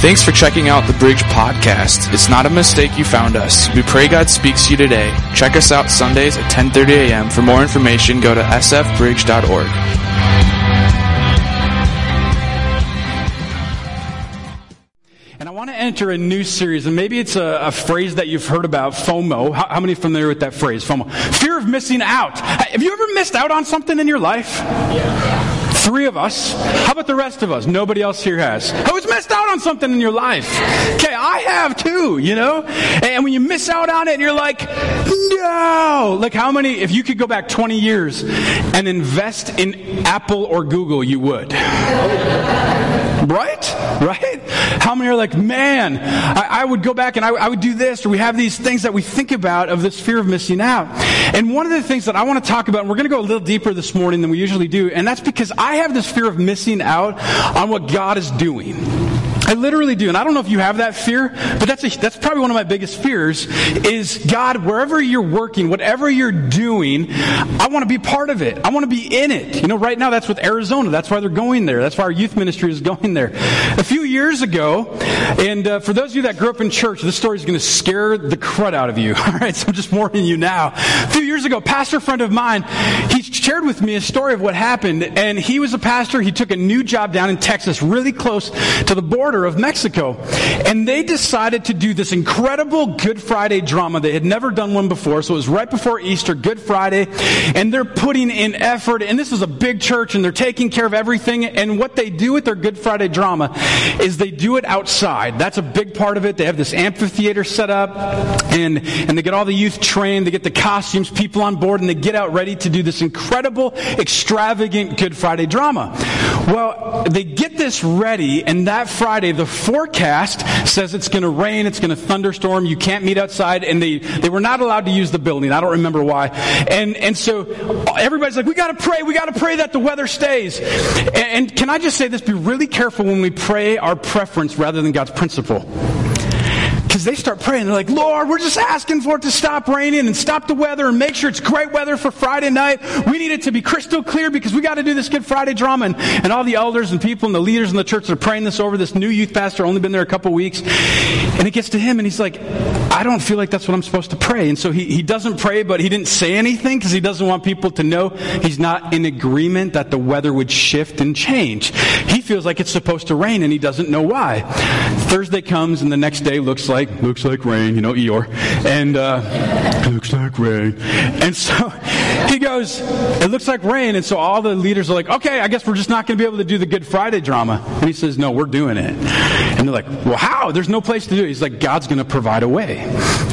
Thanks for checking out the Bridge Podcast. It's not a mistake you found us. We pray God speaks to you today. Check us out Sundays at 10:30 a.m. For more information, go to sfbridge.org. And I want to enter a new series, and maybe it's a, a phrase that you've heard about, FOMO. How, how many familiar with that phrase, FOMO? Fear of missing out. Have you ever missed out on something in your life? Yeah. Three of us. How about the rest of us? Nobody else here has. Who's missed out on something in your life? Okay, I have too, you know? And when you miss out on it and you're like, no! Like how many, if you could go back 20 years and invest in Apple or Google, you would. Right? Right? How many are like, man, I, I would go back and I, I, would do this, or we have these things that we think about of this fear of missing out. And one of the things that I want to talk about, and we're going to go a little deeper this morning than we usually do, and that's because I have this fear of missing out on what God is doing. I literally do. And I don't know if you have that fear, but that's, a, that's probably one of my biggest fears is God, wherever you're working, whatever you're doing, I want to be part of it. I want to be in it. You know, right now that's with Arizona. That's why they're going there. That's why our youth ministry is going there. A few years ago, and uh, for those of you that grew up in church, this story is going to scare the crud out of you. All right, so I'm just warning you now. A few years ago, pastor friend of mine, he shared with me a story of what happened, and he was a pastor. He took a new job down in Texas, really close to the border border of Mexico. And they decided to do this incredible Good Friday drama. They had never done one before, so it was right before Easter, Good Friday, and they're putting in effort. And this is a big church, and they're taking care of everything. And what they do with their Good Friday drama is they do it outside. That's a big part of it. They have this amphitheater set up, and, and they get all the youth trained, they get the costumes, people on board, and they get out ready to do this incredible, extravagant Good Friday drama. Well, they get this ready, and that Friday, the forecast says it's going to rain, it's going to thunderstorm, you can't meet outside, and they, they were not allowed to use the building. I don't remember why. And, and so everybody's like, we got to pray, we got to pray that the weather stays. And, and can I just say this? Be really careful when we pray our preference rather than God's principle. Because they start praying. They're like, Lord, we're just asking for it to stop raining and stop the weather and make sure it's great weather for Friday night. We need it to be crystal clear because we got to do this Good Friday drama. And, and all the elders and people and the leaders in the church are praying this over. This new youth pastor, only been there a couple weeks. And it gets to him and he's like, I don't feel like that's what I'm supposed to pray. And so he, he doesn't pray, but he didn't say anything because he doesn't want people to know he's not in agreement that the weather would shift and change. He feels like it's supposed to rain and he doesn't know why. Thursday comes and the next day looks like like, looks like rain, you know, Eeyore. And, uh, looks like rain. And so he goes, it looks like rain. And so all the leaders are like, okay, I guess we're just not going to be able to do the Good Friday drama. And he says, no, we're doing it. And they're like, well, how? There's no place to do it. He's like, God's going to provide a way.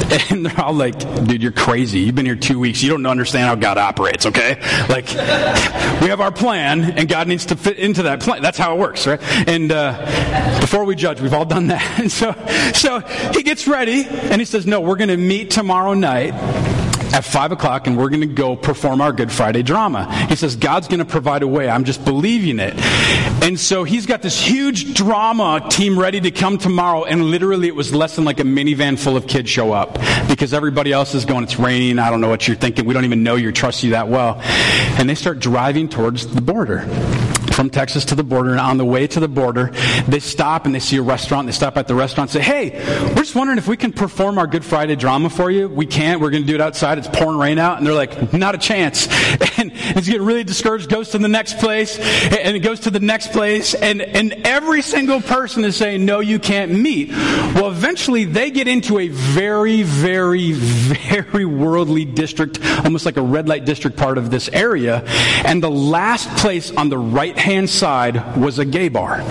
And they're all like, dude, you're crazy. You've been here two weeks. You don't understand how God operates, okay? Like, we have our plan, and God needs to fit into that plan. That's how it works, right? And uh, before we judge, we've all done that. And so, so he gets ready, and he says, no, we're going to meet tomorrow night at 5 o'clock and we're going to go perform our Good Friday drama. He says, God's going to provide a way. I'm just believing it. And so he's got this huge drama team ready to come tomorrow. And literally it was less than like a minivan full of kids show up because everybody else is going, it's raining. I don't know what you're thinking. We don't even know you trust you that well. And they start driving towards the border from Texas to the border, and on the way to the border, they stop and they see a restaurant. They stop at the restaurant and say, Hey, we're just wondering if we can perform our Good Friday drama for you. We can't. We're going to do it outside. It's pouring rain out. And they're like, Not a chance. And he's getting really discouraged, goes to the next place, and it goes to the next place, and, and every single person is saying, No, you can't meet. Well, eventually they get into a very, very, very worldly district, almost like a red light district part of this area. And the last place on the right hand side was a gay bar.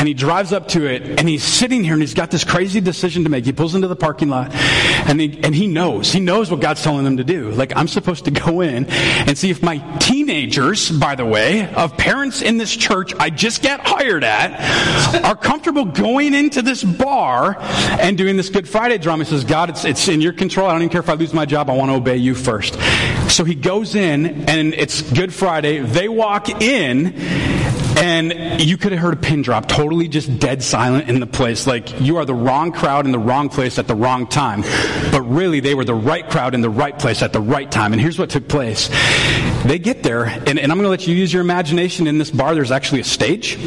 And he drives up to it and he's sitting here and he's got this crazy decision to make. He pulls into the parking lot and he, and he knows. He knows what God's telling him to do. Like, I'm supposed to go in and see if my teenagers, by the way, of parents in this church I just got hired at, are comfortable going into this bar and doing this Good Friday drama. He says, God, it's, it's in your control. I don't even care if I lose my job. I want to obey you first. So he goes in and it's Good Friday. They walk in and you could have heard a pin drop, totally just dead silent in the place. Like, you are the wrong crowd in the wrong place at the wrong time. But really, they were the right crowd in the right place at the right time. And here's what took place. They get there, and, and I'm going to let you use your imagination in this bar. There's actually a stage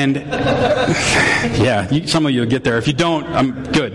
And yeah, you, some of you will get there. If you don't, I'm good.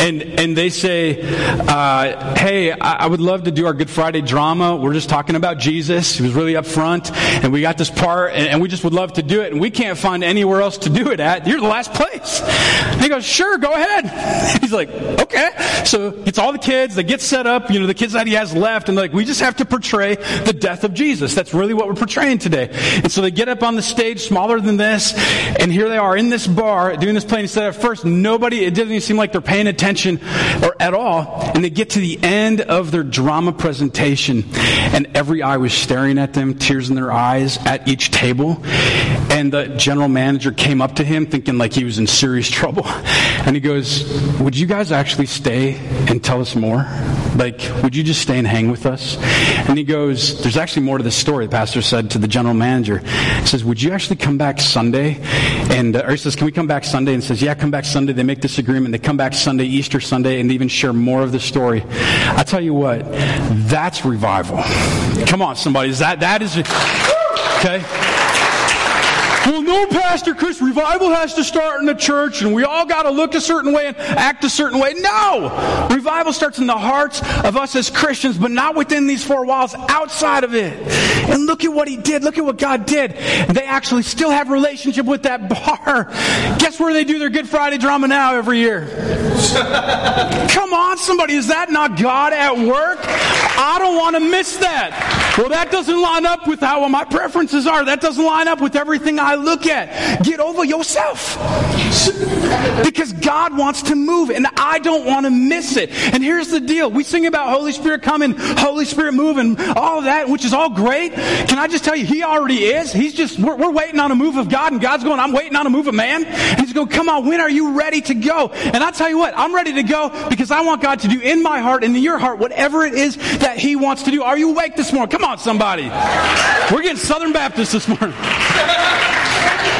And and they say, uh, "Hey, I, I, would love to do our Good Friday drama. We're just talking about Jesus. He was really up front, and we got this part, and, and we just would love to do it, and we can't find anywhere else to do it at. You're the last place." And he goes, "Sure, go ahead." He's like, "Okay." So it's all the kids. They get set up. You know, the kids that he has left, and like, we just have to portray the death of Jesus. That's really what we're portraying today. And so they get up on the stage, smaller than this, and here they are in this bar doing this play. Said at first, nobody, it doesn't even seem like they're paying attention or at all. And they get to the end of their drama presentation, and every eye was staring at them, tears in their eyes at each table. And the general manager came up to him thinking like he was in serious trouble. And he goes, Would you guys actually stay and tell us more? Like, would you just stay and hang with us? And he goes, There's actually more to the story, the pastor said to the general manager. He says, Would you actually come back Sunday? And, uh, or he says, Can we come back Sunday? And says, Yeah, come back Sunday. They make this agreement. They come back Sunday, Easter Sunday, and even share more of the story. I tell you what, that's revival. Come on, somebody. Is that, that is, okay? Well, no, Pastor Chris, revival has to start in the church and we all got to look a certain way and act a certain way. No! Revival starts in the hearts of us as Christians, but not within these four walls, outside of it. And look at what he did. Look at what God did. They actually still have relationship with that bar. Guess where they do their Good Friday drama now every year? Come on, somebody. Is that not God at work? I don't want to miss that. Well, that doesn't line up with how my preferences are. That doesn't line up with everything I look at. Get over yourself. because God wants to move and I don't want to miss it. And here's the deal. We sing about Holy Spirit coming, Holy Spirit moving, all of that, which is all great. Can I just tell you, He already is. He's just, we're, we're waiting on a move of God and God's going, I'm waiting on a move of man. And He's going, come on, when are you ready to go? And I tell you what, I'm ready to go because I want God to do in my heart and in your heart whatever it is that He wants to do. Are you awake this morning? Come on, somebody. We're getting Southern Baptist this morning.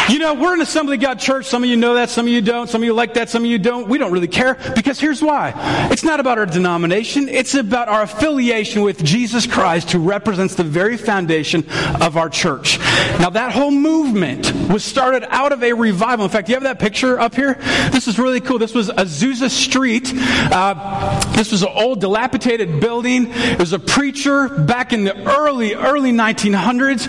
You know, we're an Assembly of God church. Some of you know that, some of you don't. Some of you like that, some of you don't. We don't really care because here's why. It's not about our denomination. It's about our affiliation with Jesus Christ who represents the very foundation of our church. Now that whole movement was started out of a revival. In fact, you have that picture up here? This is really cool. This was Azusa Street. Uh, this was an old dilapidated building. It was a preacher back in the early, early 1900s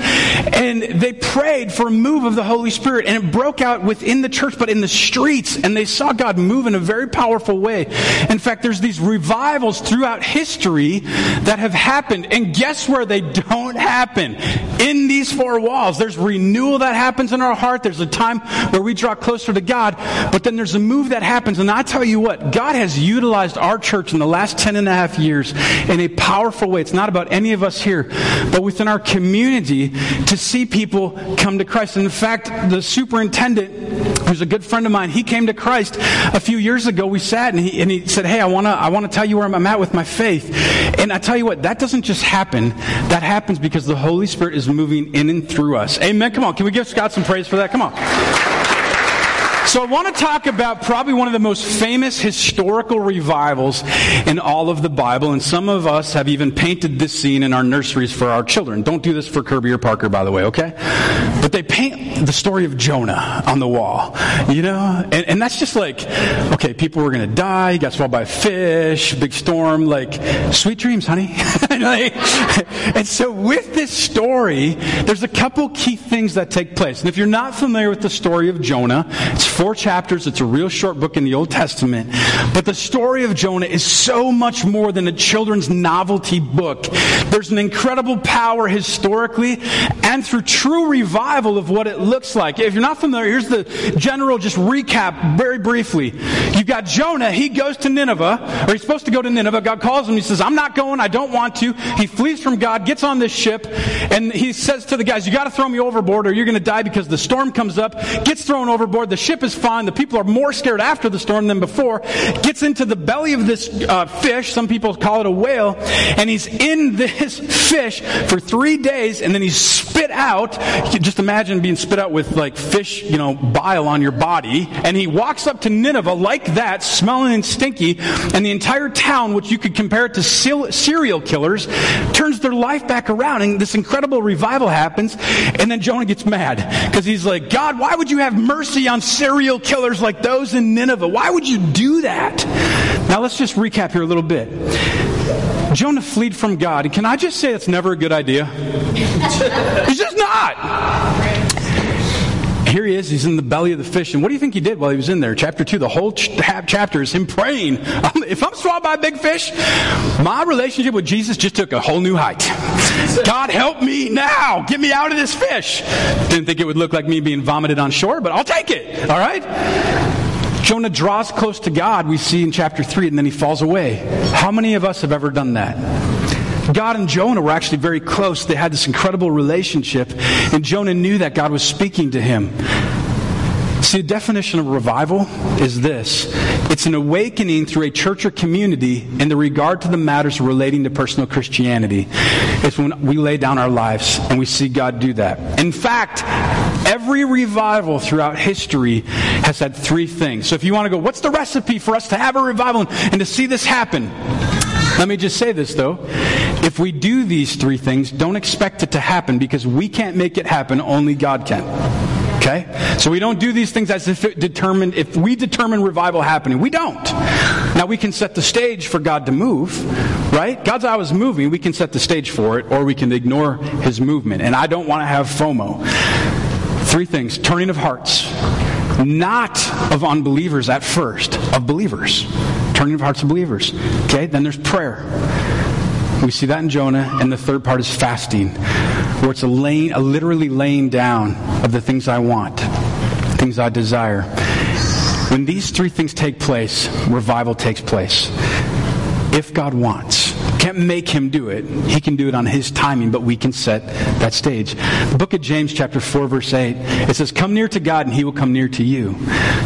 and they prayed for a move of the Holy Spirit and it broke out within the church, but in the streets, and they saw God move in a very powerful way. In fact, there's these revivals throughout history that have happened, and guess where they don't happen? In these four walls. There's renewal that happens in our heart. There's a time where we draw closer to God, but then there's a move that happens, and I tell you what, God has utilized our church in the last ten and a half years in a powerful way. It's not about any of us here, but within our community to see people come to Christ. And in fact, the the superintendent, who's a good friend of mine, he came to Christ a few years ago. We sat and he, and he said, Hey, I want to I wanna tell you where I'm at with my faith. And I tell you what, that doesn't just happen. That happens because the Holy Spirit is moving in and through us. Amen. Come on. Can we give Scott some praise for that? Come on. So I want to talk about probably one of the most famous historical revivals in all of the Bible, and some of us have even painted this scene in our nurseries for our children. Don't do this for Kirby or Parker, by the way, okay? But they paint the story of Jonah on the wall, you know? And, and that's just like, okay, people were going to die, got swallowed by a fish, big storm, like, sweet dreams, honey. and so with this story, there's a couple key things that take place. And if you're not familiar with the story of Jonah, it's four chapters. It's a real short book in the Old Testament. But the story of Jonah is so much more than a children's novelty book. There's an incredible power historically and through true revival of what it looks like. If you're not familiar, here's the general just recap very briefly. You've got Jonah. He goes to Nineveh, or he's supposed to go to Nineveh. God calls him. He says, I'm not going. I don't want to. He flees from God, gets on this ship, and he says to the guys, you got to throw me overboard or you're going to die because the storm comes up, gets thrown overboard. The ship ship is fine. The people are more scared after the storm than before. Gets into the belly of this uh, fish. Some people call it a whale. And he's in this fish for three days and then he's spit out. You can just imagine being spit out with like fish, you know, bile on your body. And he walks up to Nineveh like that, smelling and stinky. And the entire town, which you could compare it to serial killers, turns their life back around. And this incredible revival happens. And then Jonah gets mad because he's like, God, why would you have mercy on serial killers like those in Nineveh? Why would you do that? Now let's just recap here a little bit. Jonah fled from God. And can I just say it's never a good idea? it's just not. Here he is. He's in the belly of the fish. And what do you think he did while he was in there? Chapter 2, the whole ch- chapter is him praying. if I'm swallowed by a big fish, my relationship with Jesus just took a whole new height. God, help me now. Get me out of this fish. Didn't think it would look like me being vomited on shore, but I'll take it. All right? Jonah draws close to God, we see in chapter 3, and then he falls away. How many of us have ever done that? God and Jonah were actually very close. They had this incredible relationship, and Jonah knew that God was speaking to him. See, the definition of revival is this it's an awakening through a church or community in the regard to the matters relating to personal Christianity. It's when we lay down our lives and we see God do that. In fact, every revival throughout history has had three things. So if you want to go, what's the recipe for us to have a revival and to see this happen? Let me just say this though. If we do these three things, don't expect it to happen because we can't make it happen, only God can. Okay? So we don't do these things as if it determined, if we determine revival happening. We don't. Now we can set the stage for God to move, right? God's always moving. We can set the stage for it, or we can ignore his movement. And I don't want to have FOMO. Three things turning of hearts, not of unbelievers at first, of believers turning of hearts of believers. Okay, then there's prayer. We see that in Jonah, and the third part is fasting, where it's a laying, a literally laying down of the things I want, things I desire. When these three things take place, revival takes place. If God wants. Can't make him do it. He can do it on his timing, but we can set that stage. The book of James, chapter 4, verse 8, it says, Come near to God and he will come near to you.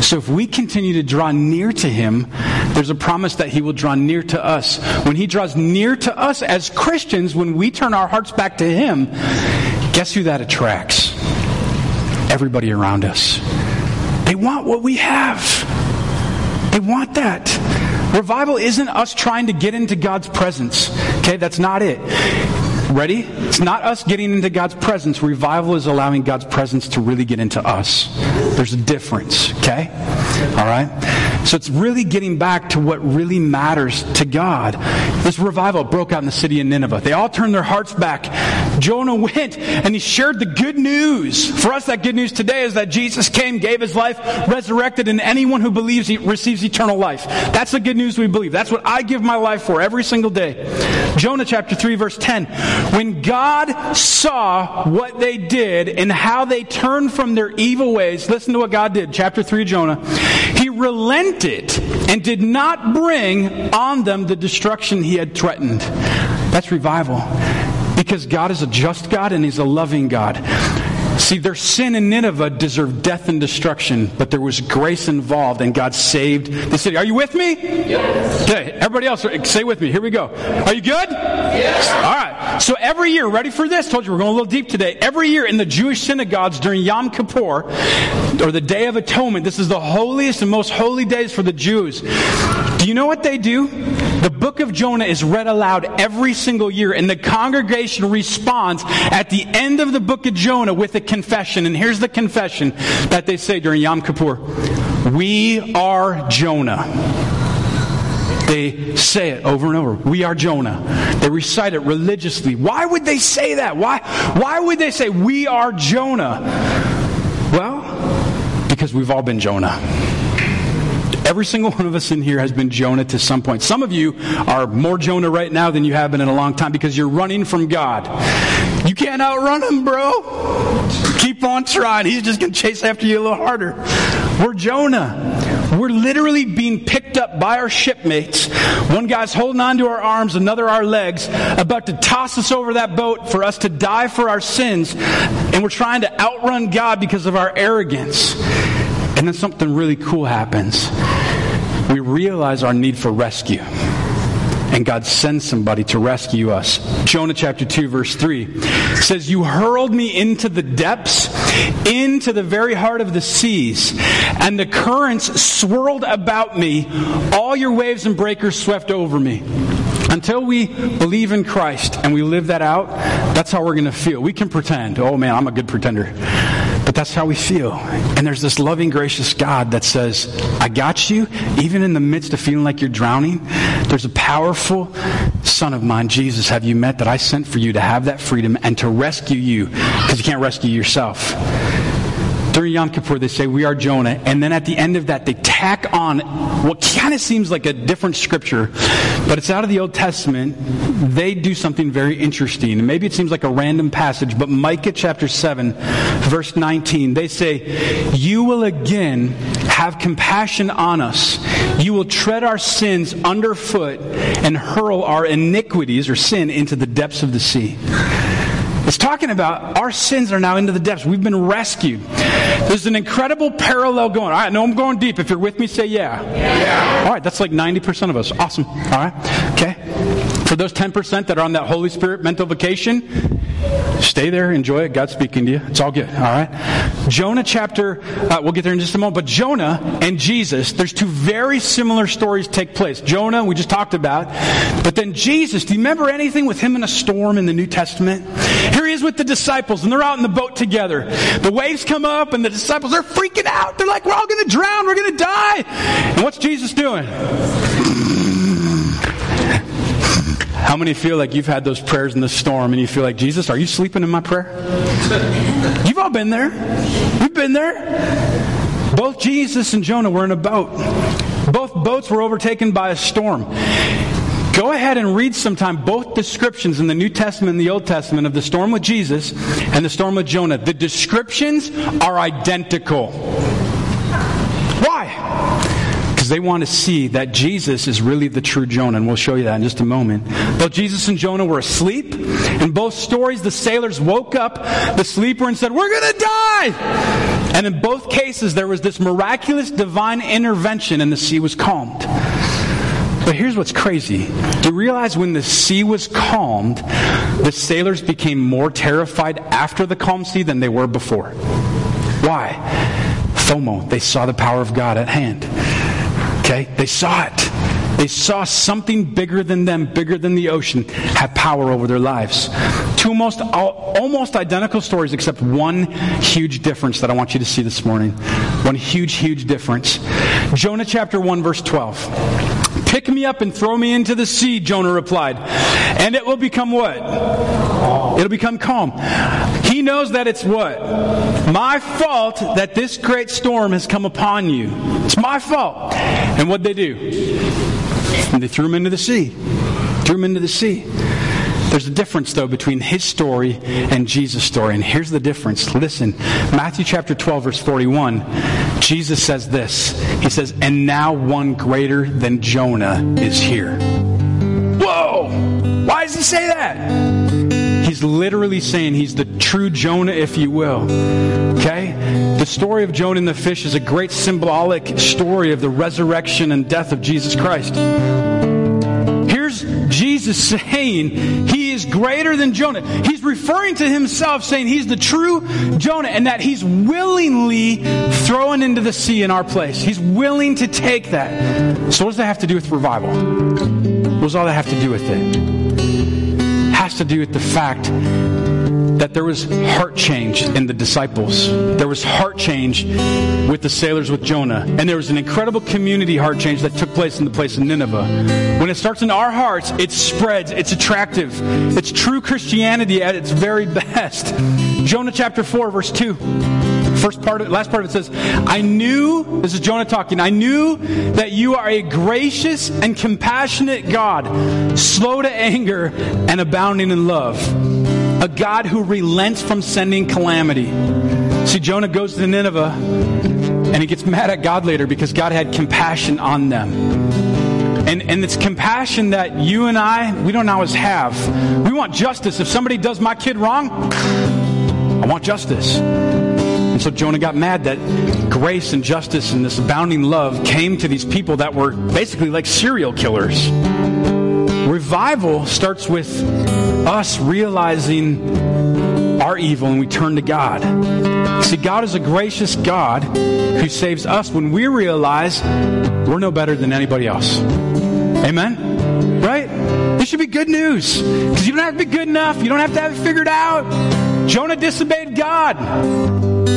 So if we continue to draw near to him, there's a promise that he will draw near to us. When he draws near to us as Christians, when we turn our hearts back to him, guess who that attracts? Everybody around us. They want what we have. They want that. Revival isn't us trying to get into God's presence. Okay, that's not it. Ready? It's not us getting into God's presence. Revival is allowing God's presence to really get into us. There's a difference, okay? All right? So it's really getting back to what really matters to God. This revival broke out in the city of Nineveh. They all turned their hearts back. Jonah went and he shared the good news. For us, that good news today is that Jesus came, gave his life, resurrected, and anyone who believes he receives eternal life. That's the good news we believe. That's what I give my life for every single day. Jonah chapter 3 verse 10. When God saw what they did and how they turned from their evil ways, listen to what God did. Chapter 3 Jonah. He relented and did not bring on them the destruction he had threatened. That's revival. Because God is a just God and He's a loving God. See, their sin in Nineveh deserved death and destruction, but there was grace involved, and God saved the city. Are you with me? Yes. Okay, everybody else, say with me. Here we go. Are you good? Yes. All right. So every year, ready for this? Told you we're going a little deep today. Every year in the Jewish synagogues during Yom Kippur, or the Day of Atonement, this is the holiest and most holy days for the Jews. Do you know what they do? The book of Jonah is read aloud every single year, and the congregation responds at the end of the book of Jonah with a confession. And here's the confession that they say during Yom Kippur We are Jonah. They say it over and over. We are Jonah. They recite it religiously. Why would they say that? Why, why would they say, We are Jonah? Well, because we've all been Jonah. Every single one of us in here has been Jonah to some point. Some of you are more Jonah right now than you have been in a long time because you're running from God. You can't outrun him, bro. Keep on trying. He's just going to chase after you a little harder. We're Jonah. We're literally being picked up by our shipmates. One guy's holding on to our arms, another our legs, about to toss us over that boat for us to die for our sins. And we're trying to outrun God because of our arrogance. And then something really cool happens. We realize our need for rescue. And God sends somebody to rescue us. Jonah chapter 2, verse 3 says, You hurled me into the depths, into the very heart of the seas, and the currents swirled about me. All your waves and breakers swept over me. Until we believe in Christ and we live that out, that's how we're going to feel. We can pretend, oh man, I'm a good pretender. But that's how we feel. And there's this loving, gracious God that says, I got you. Even in the midst of feeling like you're drowning, there's a powerful Son of mine, Jesus, have you met that I sent for you to have that freedom and to rescue you because you can't rescue yourself. During Yom Kippur, they say, We are Jonah. And then at the end of that, they tack on what kind of seems like a different scripture, but it's out of the Old Testament. They do something very interesting. And maybe it seems like a random passage, but Micah chapter 7, verse 19, they say, You will again have compassion on us. You will tread our sins underfoot and hurl our iniquities or sin into the depths of the sea. It's talking about our sins are now into the depths. We've been rescued. There's an incredible parallel going. All right, no, I'm going deep. If you're with me, say yeah. yeah. All right, that's like 90% of us. Awesome. All right, okay. For those 10% that are on that Holy Spirit mental vacation, Stay there, enjoy it. God's speaking to you. It's all good. All right. Jonah chapter, uh, we'll get there in just a moment, but Jonah and Jesus, there's two very similar stories take place. Jonah, we just talked about, but then Jesus, do you remember anything with him in a storm in the New Testament? Here he is with the disciples, and they're out in the boat together. The waves come up, and the disciples, they're freaking out. They're like, we're all going to drown. We're going to die. And what's Jesus doing? How many feel like you've had those prayers in the storm and you feel like, Jesus, are you sleeping in my prayer? you've all been there. We've been there. Both Jesus and Jonah were in a boat. Both boats were overtaken by a storm. Go ahead and read sometime both descriptions in the New Testament and the Old Testament of the storm with Jesus and the storm with Jonah. The descriptions are identical. Because they want to see that Jesus is really the true Jonah, and we'll show you that in just a moment. Both Jesus and Jonah were asleep. In both stories, the sailors woke up the sleeper and said, We're going to die! And in both cases, there was this miraculous divine intervention, and the sea was calmed. But here's what's crazy. Do you realize when the sea was calmed, the sailors became more terrified after the calm sea than they were before? Why? FOMO. They saw the power of God at hand. Okay? They saw it. They saw something bigger than them, bigger than the ocean, have power over their lives. Two almost, almost identical stories, except one huge difference that I want you to see this morning. One huge, huge difference. Jonah chapter 1, verse 12. Pick me up and throw me into the sea, Jonah replied, and it will become what? It'll become calm. Knows that it's what? My fault that this great storm has come upon you. It's my fault. And what they do? And they threw him into the sea. Threw him into the sea. There's a difference, though, between his story and Jesus' story. And here's the difference. Listen, Matthew chapter 12, verse 41, Jesus says this. He says, And now one greater than Jonah is here. Whoa! Why does he say that? Literally saying he's the true Jonah, if you will. Okay? The story of Jonah and the fish is a great symbolic story of the resurrection and death of Jesus Christ. Here's Jesus saying he is greater than Jonah. He's referring to himself saying he's the true Jonah and that he's willingly thrown into the sea in our place. He's willing to take that. So, what does that have to do with revival? What does all that have to do with it? Has to do with the fact that there was heart change in the disciples. There was heart change with the sailors with Jonah. And there was an incredible community heart change that took place in the place of Nineveh. When it starts in our hearts, it spreads, it's attractive. It's true Christianity at its very best. Jonah chapter 4, verse 2. First part, of, last part of it says, I knew, this is Jonah talking, I knew that you are a gracious and compassionate God, slow to anger and abounding in love. A God who relents from sending calamity. See, Jonah goes to Nineveh and he gets mad at God later because God had compassion on them. And, and it's compassion that you and I, we don't always have. We want justice. If somebody does my kid wrong, I want justice. And so Jonah got mad that grace and justice and this abounding love came to these people that were basically like serial killers. Revival starts with us realizing our evil and we turn to God. See, God is a gracious God who saves us when we realize we're no better than anybody else. Amen? Right? This should be good news. Because you don't have to be good enough. You don't have to have it figured out. Jonah disobeyed God.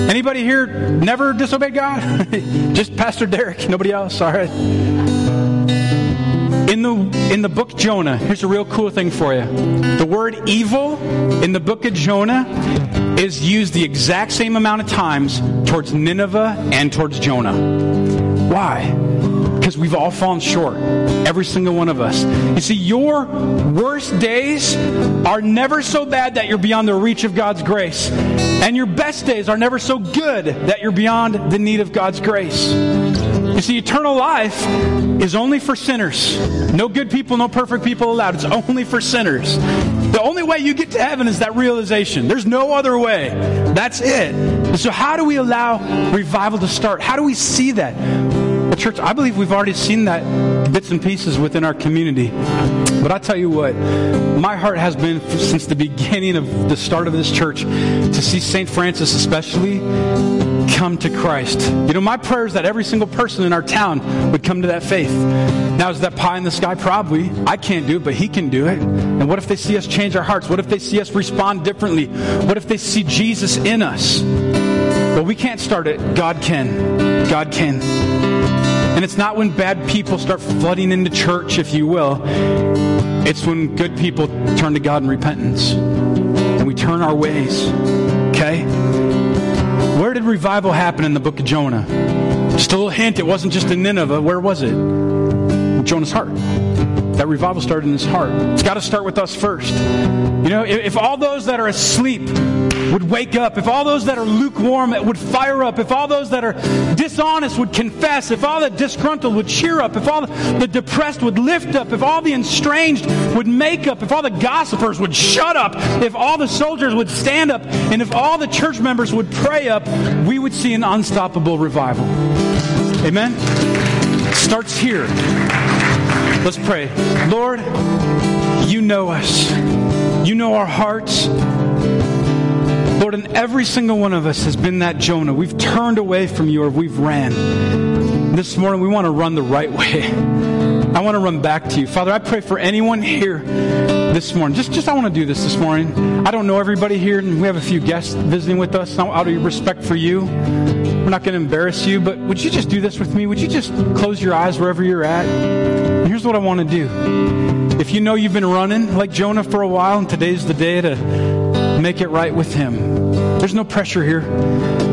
Anybody here never disobeyed God? Just Pastor Derek, nobody else. All right. In the in the book Jonah, here's a real cool thing for you. The word evil in the book of Jonah is used the exact same amount of times towards Nineveh and towards Jonah. Why? Because we've all fallen short. Every single one of us. You see, your worst days are never so bad that you're beyond the reach of God's grace. And your best days are never so good that you're beyond the need of God's grace. You see, eternal life is only for sinners. No good people, no perfect people allowed. It's only for sinners. The only way you get to heaven is that realization. There's no other way. That's it. So, how do we allow revival to start? How do we see that? Church, I believe we've already seen that bits and pieces within our community. But I tell you what, my heart has been since the beginning of the start of this church to see St. Francis, especially, come to Christ. You know, my prayer is that every single person in our town would come to that faith. Now, is that pie in the sky? Probably. I can't do it, but He can do it. And what if they see us change our hearts? What if they see us respond differently? What if they see Jesus in us? Well, we can't start it. God can. God can. And it's not when bad people start flooding into church, if you will. It's when good people turn to God in repentance. And we turn our ways. Okay? Where did revival happen in the book of Jonah? Just a little hint, it wasn't just in Nineveh. Where was it? In Jonah's heart. That revival started in his heart. It's got to start with us first. You know, if, if all those that are asleep would wake up, if all those that are lukewarm would fire up, if all those that are dishonest would confess, if all the disgruntled would cheer up, if all the depressed would lift up, if all the estranged would make up, if all the gossipers would shut up, if all the soldiers would stand up, and if all the church members would pray up, we would see an unstoppable revival. Amen? Starts here. Let's pray. Lord, you know us. You know our hearts. Lord, and every single one of us has been that Jonah. We've turned away from you or we've ran. This morning, we want to run the right way. I want to run back to you. Father, I pray for anyone here this morning. Just, just I want to do this this morning. I don't know everybody here, and we have a few guests visiting with us. Now, out of respect for you, we're not going to embarrass you, but would you just do this with me? Would you just close your eyes wherever you're at? And here's what I want to do. If you know you've been running like Jonah for a while, and today's the day to make it right with Him. There's no pressure here.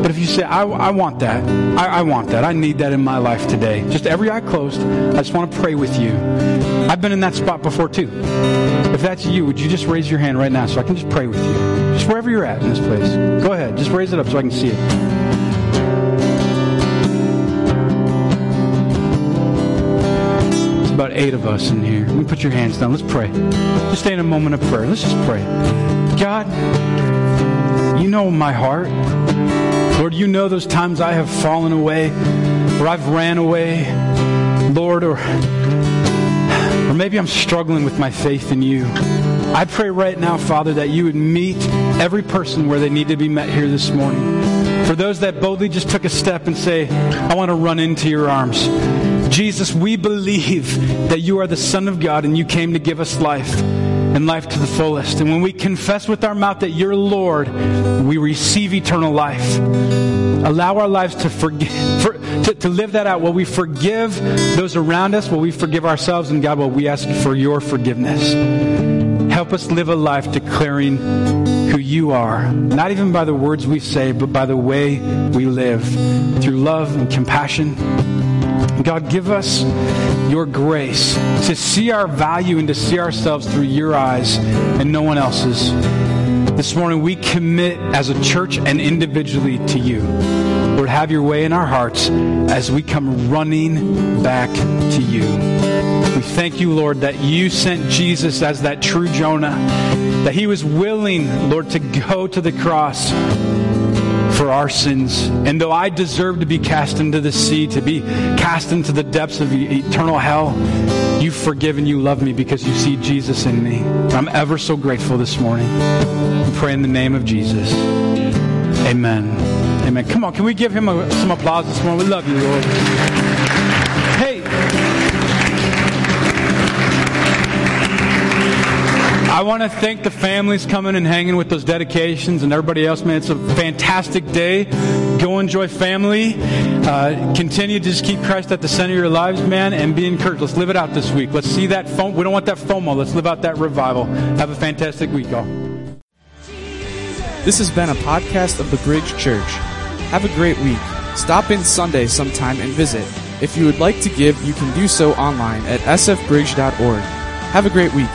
But if you say, I, I want that, I, I, want that, I need that in my life today, just every eye closed, I just want to pray with you. I've been in that spot before too. If that's you, would you just raise your hand right now so I can just pray with you? Just wherever you're at in this place. Go ahead, just raise it up so I can see it. About eight of us in here. Let me put your hands down. Let's pray. Just stay in a moment of prayer. Let's just pray. God, you know my heart. Lord, you know those times I have fallen away, or I've ran away, Lord, or, or maybe I'm struggling with my faith in you. I pray right now, Father, that you would meet every person where they need to be met here this morning. For those that boldly just took a step and say, I want to run into your arms. Jesus, we believe that you are the Son of God and you came to give us life and life to the fullest. And when we confess with our mouth that you're Lord, we receive eternal life. Allow our lives to forgive, for, to, to live that out. Will we forgive those around us? Will we forgive ourselves? And God, will we ask for your forgiveness? Help us live a life declaring who you are, not even by the words we say, but by the way we live, through love and compassion God, give us your grace to see our value and to see ourselves through your eyes and no one else's. This morning, we commit as a church and individually to you. Lord, have your way in our hearts as we come running back to you. We thank you, Lord, that you sent Jesus as that true Jonah, that he was willing, Lord, to go to the cross for our sins. And though I deserve to be cast into the sea, to be cast into the depths of eternal hell, you've forgiven, you love me because you see Jesus in me. I'm ever so grateful this morning. We pray in the name of Jesus. Amen. Amen. Come on, can we give him a, some applause this morning? We love you, Lord. I want to thank the families coming and hanging with those dedications and everybody else, man. It's a fantastic day. Go enjoy family. Uh, continue to just keep Christ at the center of your lives, man, and be encouraged. Let's live it out this week. Let's see that foam. We don't want that FOMO. Let's live out that revival. Have a fantastic week, y'all. This has been a podcast of the Bridge Church. Have a great week. Stop in Sunday sometime and visit. If you would like to give, you can do so online at sfbridge.org. Have a great week.